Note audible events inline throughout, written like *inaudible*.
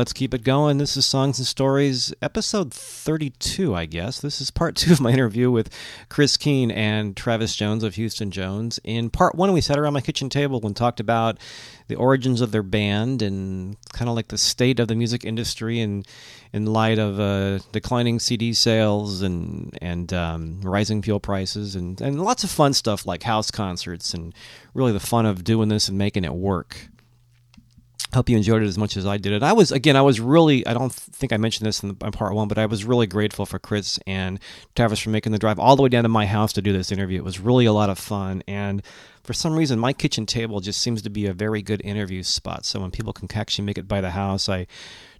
Let's keep it going. This is Songs and Stories, episode 32, I guess. This is part two of my interview with Chris Kee and Travis Jones of Houston Jones. In part one, we sat around my kitchen table and talked about the origins of their band and kind of like the state of the music industry and in light of uh, declining CD sales and and um, rising fuel prices and, and lots of fun stuff like house concerts and really the fun of doing this and making it work hope you enjoyed it as much as I did it. I was again, I was really I don't think I mentioned this in, the, in, part one, but I was really grateful for Chris and Travis for making the drive all the way down to my house to do this interview. It was really a lot of fun, and for some reason, my kitchen table just seems to be a very good interview spot. So when people can actually make it by the house, I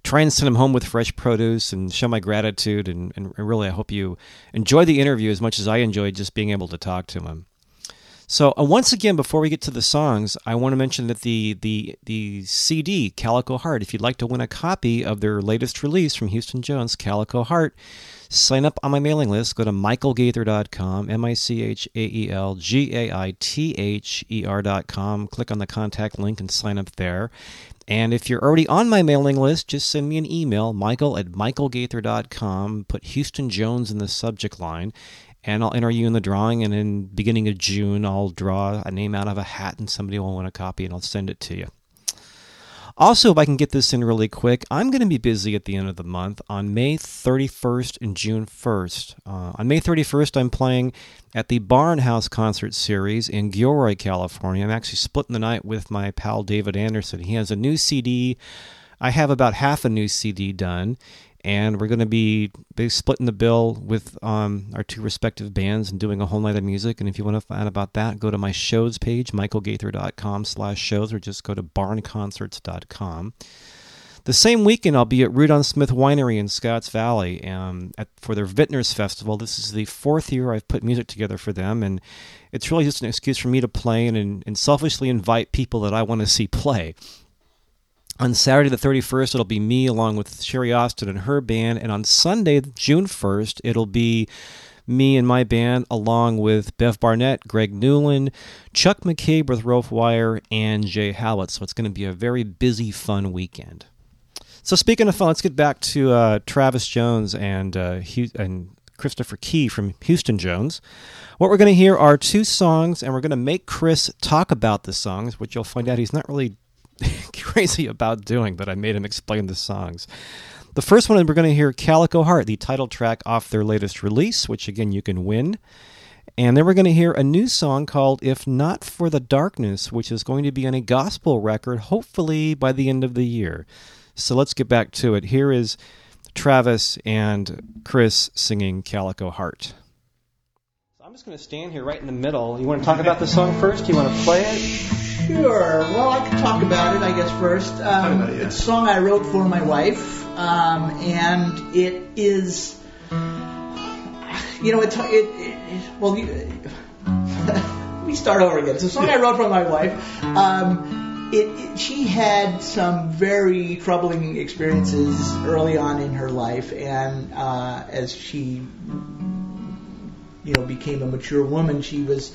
try and send them home with fresh produce and show my gratitude. And, and really, I hope you enjoy the interview as much as I enjoyed just being able to talk to them. So uh, once again, before we get to the songs, I want to mention that the the the CD Calico Heart. If you'd like to win a copy of their latest release from Houston Jones, Calico Heart, sign up on my mailing list. Go to michaelgaither.com, M I C H A E L G A I T H E R.com. Click on the contact link and sign up there. And if you're already on my mailing list, just send me an email, michael at michaelgaither.com. Put Houston Jones in the subject line, and I'll enter you in the drawing. And in beginning of June, I'll draw a name out of a hat, and somebody will win a copy, and I'll send it to you. Also, if I can get this in really quick, I'm going to be busy at the end of the month on May 31st and June 1st. Uh, on May 31st, I'm playing at the Barnhouse Concert Series in Gilroy, California. I'm actually splitting the night with my pal David Anderson. He has a new CD. I have about half a new CD done, and we're going to be splitting the bill with um, our two respective bands and doing a whole night of music. And if you want to find out about that, go to my shows page, michaelgaither.com slash shows, or just go to barnconcerts.com. The same weekend, I'll be at Roudon Smith Winery in Scotts Valley um, at, for their Vintners Festival. This is the fourth year I've put music together for them, and it's really just an excuse for me to play and, and selfishly invite people that I want to see play. On Saturday the 31st, it'll be me along with Sherry Austin and her band. And on Sunday, June 1st, it'll be me and my band along with Bev Barnett, Greg Newland, Chuck McCabe with Rope Wire, and Jay Howlett. So it's going to be a very busy, fun weekend. So speaking of fun, let's get back to uh, Travis Jones and uh, and Christopher Kee from Houston Jones. What we're going to hear are two songs, and we're going to make Chris talk about the songs, which you'll find out he's not really crazy about doing, but I made him explain the songs. The first one, we're going to hear Calico Heart, the title track off their latest release, which again you can win. And then we're going to hear a new song called If Not for the Darkness, which is going to be on a gospel record, hopefully by the end of the year. So let's get back to it. Here is Travis and Chris singing Calico Heart. So I'm just going to stand here right in the middle. You want to talk about the song first? You want to play it? Sure. Well, I can talk about it, I guess, first. Um, it, yeah. It's a song I wrote for my wife, um, and it is, you know, it's, it, it, it well, you, *laughs* let me start over again. It's a song I wrote for my wife. Um, it, it, she had some very troubling experiences early on in her life, and uh, as she, you know, became a mature woman, she was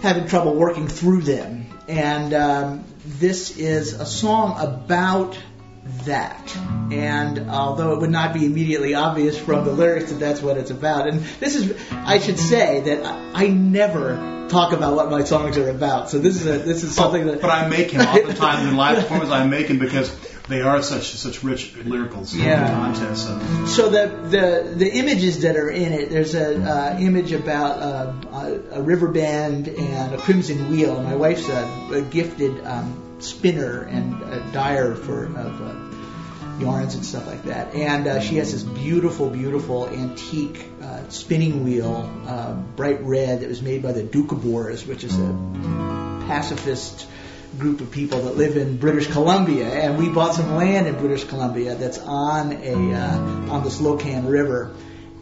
having trouble working through them. And um, this is a song about that. And although it would not be immediately obvious from the lyrics that that's what it's about, and this is, I should say that I, I never talk about what my songs are about. So this is a this is something that. But I make him all the time in live performance. I make him because they are such such rich lyricals yeah. content. So. so the the the images that are in it, there's a uh, image about uh, a, a, river band and a crimson wheel. My wife's a, a gifted um, spinner and a dyer for of uh, yarns and stuff like that. And uh, she has this beautiful, beautiful antique uh, spinning wheel, uh, bright red, that was made by the Doukhobors, which is a pacifist group of people that live in British Columbia, and we bought some land in British Columbia that's on a uh, on the Slocan River,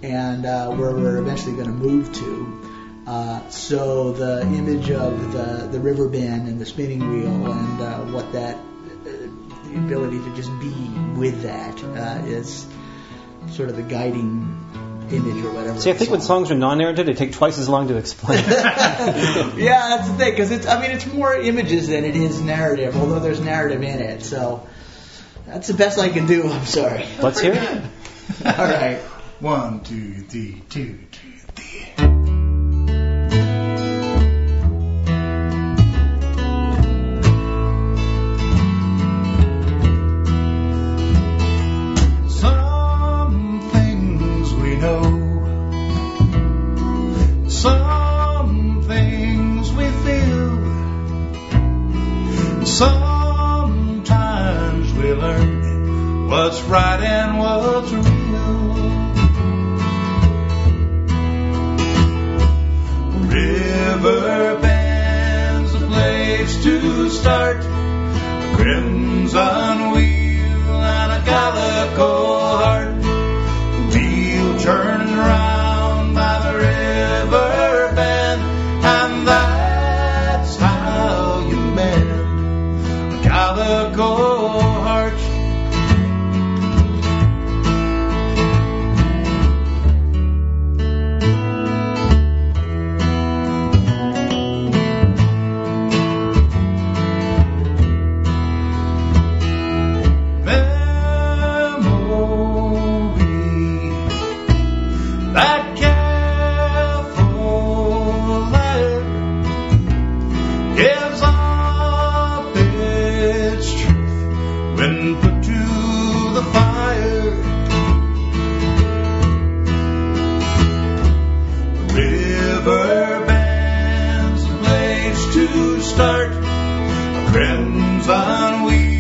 and uh, where we're eventually going to move to. Uh, so the image of the the river bend and the spinning wheel and uh, what that uh, the ability to just be with that uh, is sort of the guiding image or whatever. See, I think when songs are non-narrative, they take twice as long to explain. *laughs* yeah, that's the thing because it's I mean it's more images than it is narrative, although there's narrative in it. So that's the best I can do. I'm sorry. Let's hear it. *laughs* All right. One, two, three, two, what's right and what's real. River band's a place to start. A crimson wheel start. A crimson wheel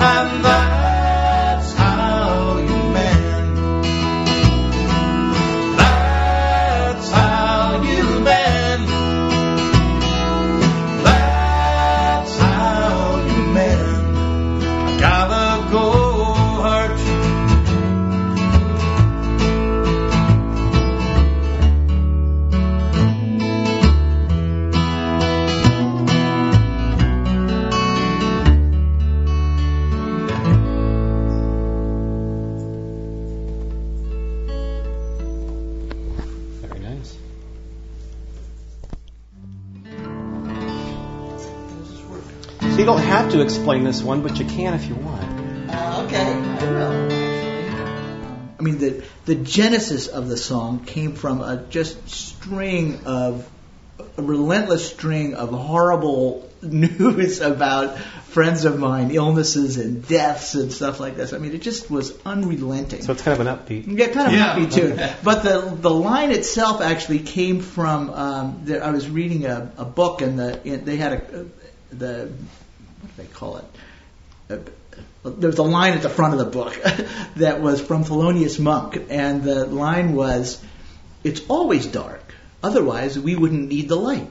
and that's you don't have to explain this one, but you can if you want. Uh, okay, I will. Actually, I mean the the genesis of the song came from a just string of a relentless string of horrible *laughs* news about friends of mine, illnesses and deaths and stuff like this. I mean, it just was unrelenting. So it's kind of an upbeat. Yeah, kind of yeah. upbeat too. *laughs* but the the line itself actually came from. Um, the, I was reading a, a book and the in, they had a the what do they call it? Uh, there was a line at the front of the book *laughs* that was from Thelonious Monk, and the line was, "It's always dark. Otherwise, we wouldn't need the light."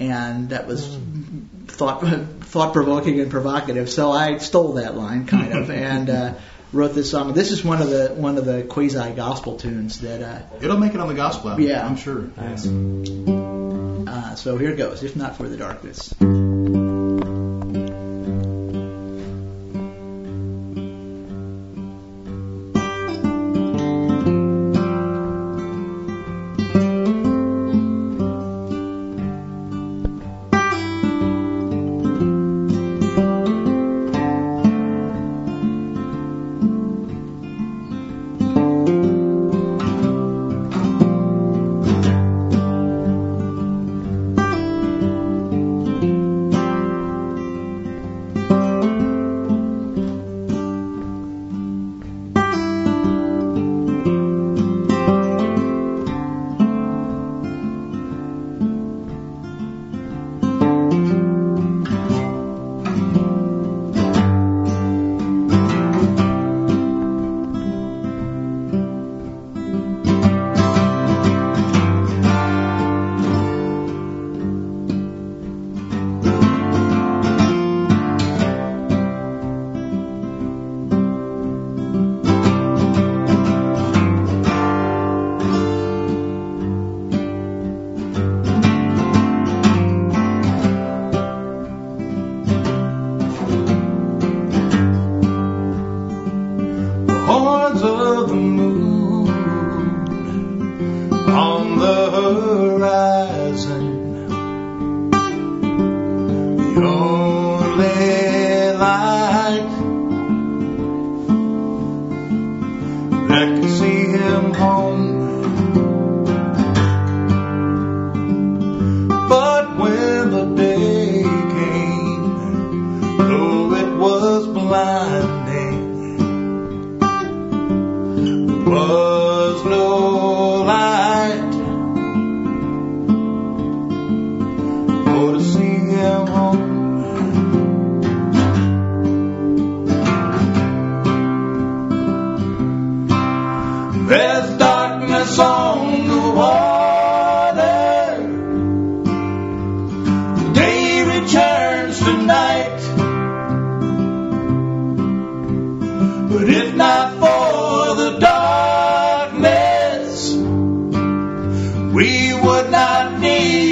And that was mm. thought *laughs* thought provoking and provocative. So I stole that line, *laughs* kind of, and. Uh, wrote this song. This is one of the one of the quasi gospel tunes that uh, it'll make it on the gospel album. Yeah, I'm sure. Nice. Uh, so here it goes. If not for the darkness. Whoa. we would not need.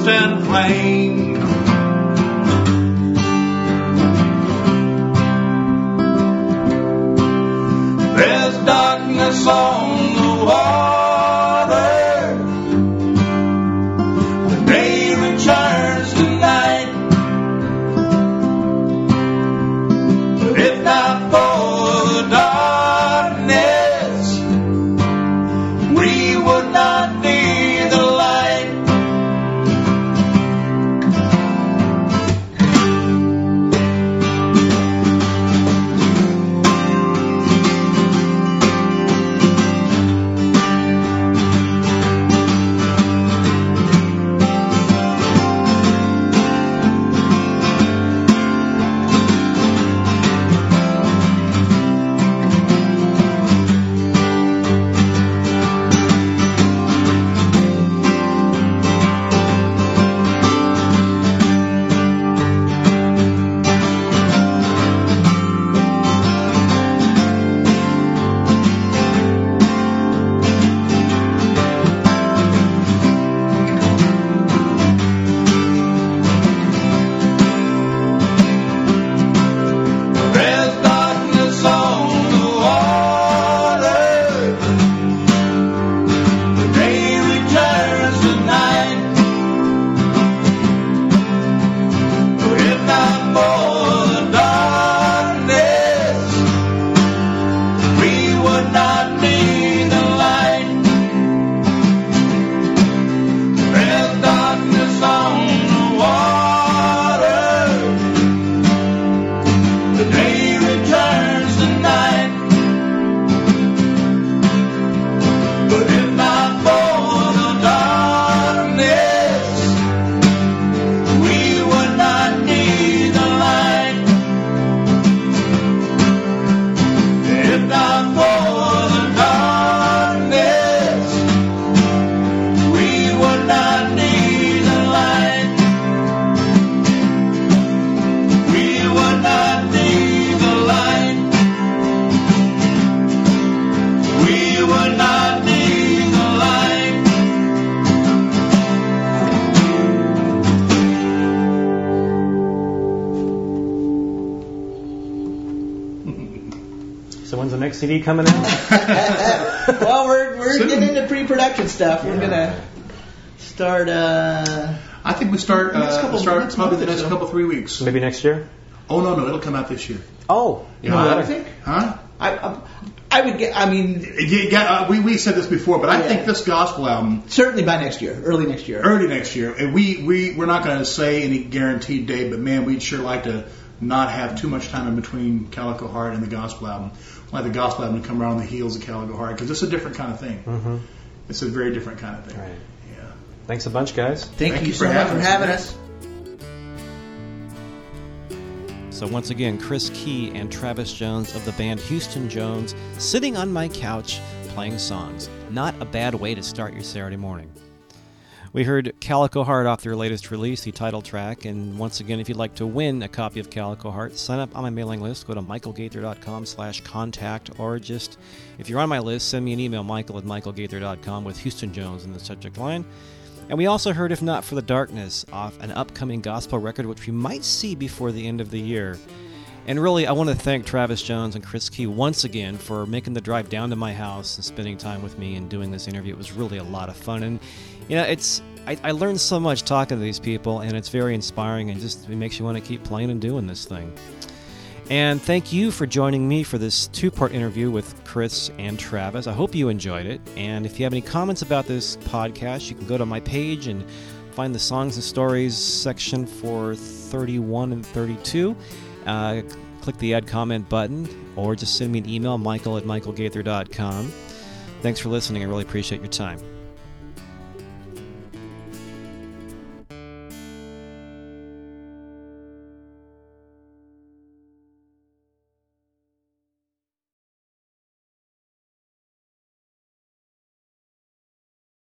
and plain. CD coming out? *laughs* well, we're we're Soon. getting into pre-production stuff. We're gonna start. Uh, I think we start. Uh, couple, start next probably the next so. couple three weeks. Maybe next year. Oh no, no, it'll come out this year. Oh, you know what I think? Huh? I, I, I would get. I mean, yeah, uh, we we said this before, but I think this gospel album certainly by next year, early next year, early next year, and we we we're not going to say any guaranteed date, but man, we'd sure like to not have too much time in between Calico Heart and the gospel album like the gospel album to come around on the heels of Calico Heart because it's a different kind of thing. Mm-hmm. It's a very different kind of thing. Right. Yeah. Thanks a bunch, guys. Thank, Thank you, you, so much for having us. So once again, Chris Kee and Travis Jones of the band Houston Jones sitting on my couch playing songs. Not a bad way to start your Saturday morning. We heard Calico Heart off their latest release, the title track. And once again, if you'd like to win a copy of Calico Heart, sign up on my mailing list. Go to michaelgaither.com slash contact, or just, if you're on my list, send me an email, michael at michaelgaither.com with Houston Jones in the subject line. And we also heard If Not for the Darkness off an upcoming gospel record, which we might see before the end of the year. And really, I want to thank Travis Jones and Chris Kee once again for making the drive down to my house and spending time with me and doing this interview. It was really a lot of fun. And, you know, it's. I, I learned so much talking to these people, and it's very inspiring and just it makes you want to keep playing and doing this thing. And thank you for joining me for this two part interview with Chris and Travis. I hope you enjoyed it. And if you have any comments about this podcast, you can go to my page and find the songs and stories section for 31 and 32 uh, click the add comment button or just send me an email, michael at michaelgaither.com. Thanks for listening. I really appreciate your time.